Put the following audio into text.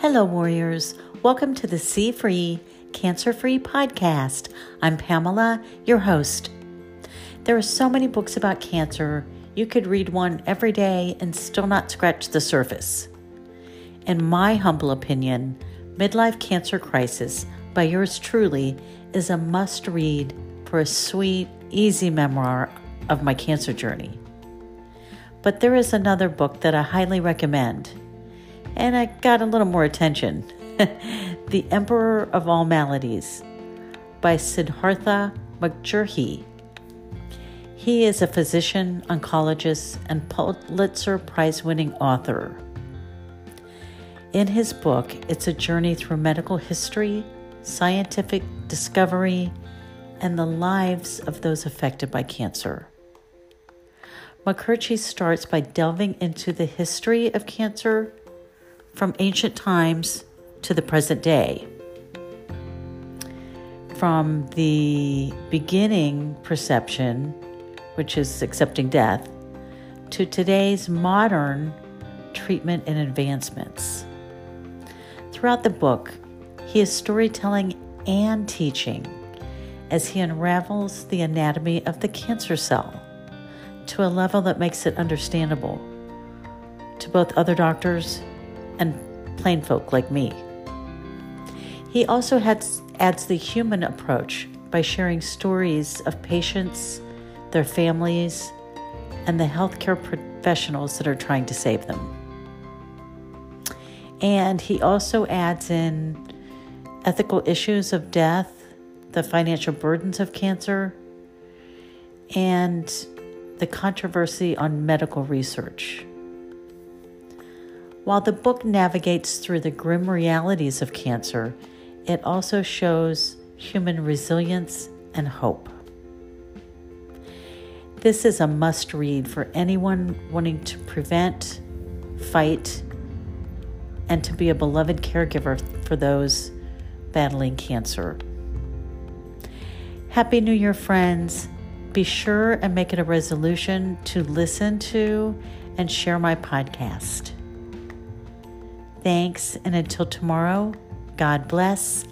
Hello, warriors. Welcome to the C Free, Cancer Free podcast. I'm Pamela, your host. There are so many books about cancer, you could read one every day and still not scratch the surface. In my humble opinion, Midlife Cancer Crisis by yours truly is a must read for a sweet, easy memoir of my cancer journey. But there is another book that I highly recommend, and I got a little more attention The Emperor of All Maladies by Siddhartha Mukherjee. He is a physician, oncologist, and Pulitzer Prize winning author. In his book, it's a journey through medical history, scientific discovery, and the lives of those affected by cancer. Mukherjee starts by delving into the history of cancer from ancient times to the present day. From the beginning perception, which is accepting death, to today's modern treatment and advancements. Throughout the book, he is storytelling and teaching as he unravels the anatomy of the cancer cell to a level that makes it understandable to both other doctors and plain folk like me. He also has, adds the human approach by sharing stories of patients, their families, and the healthcare professionals that are trying to save them. And he also adds in ethical issues of death, the financial burdens of cancer, and the controversy on medical research. While the book navigates through the grim realities of cancer, it also shows human resilience and hope. This is a must read for anyone wanting to prevent, fight, and to be a beloved caregiver for those battling cancer. Happy New Year, friends. Be sure and make it a resolution to listen to and share my podcast. Thanks, and until tomorrow, God bless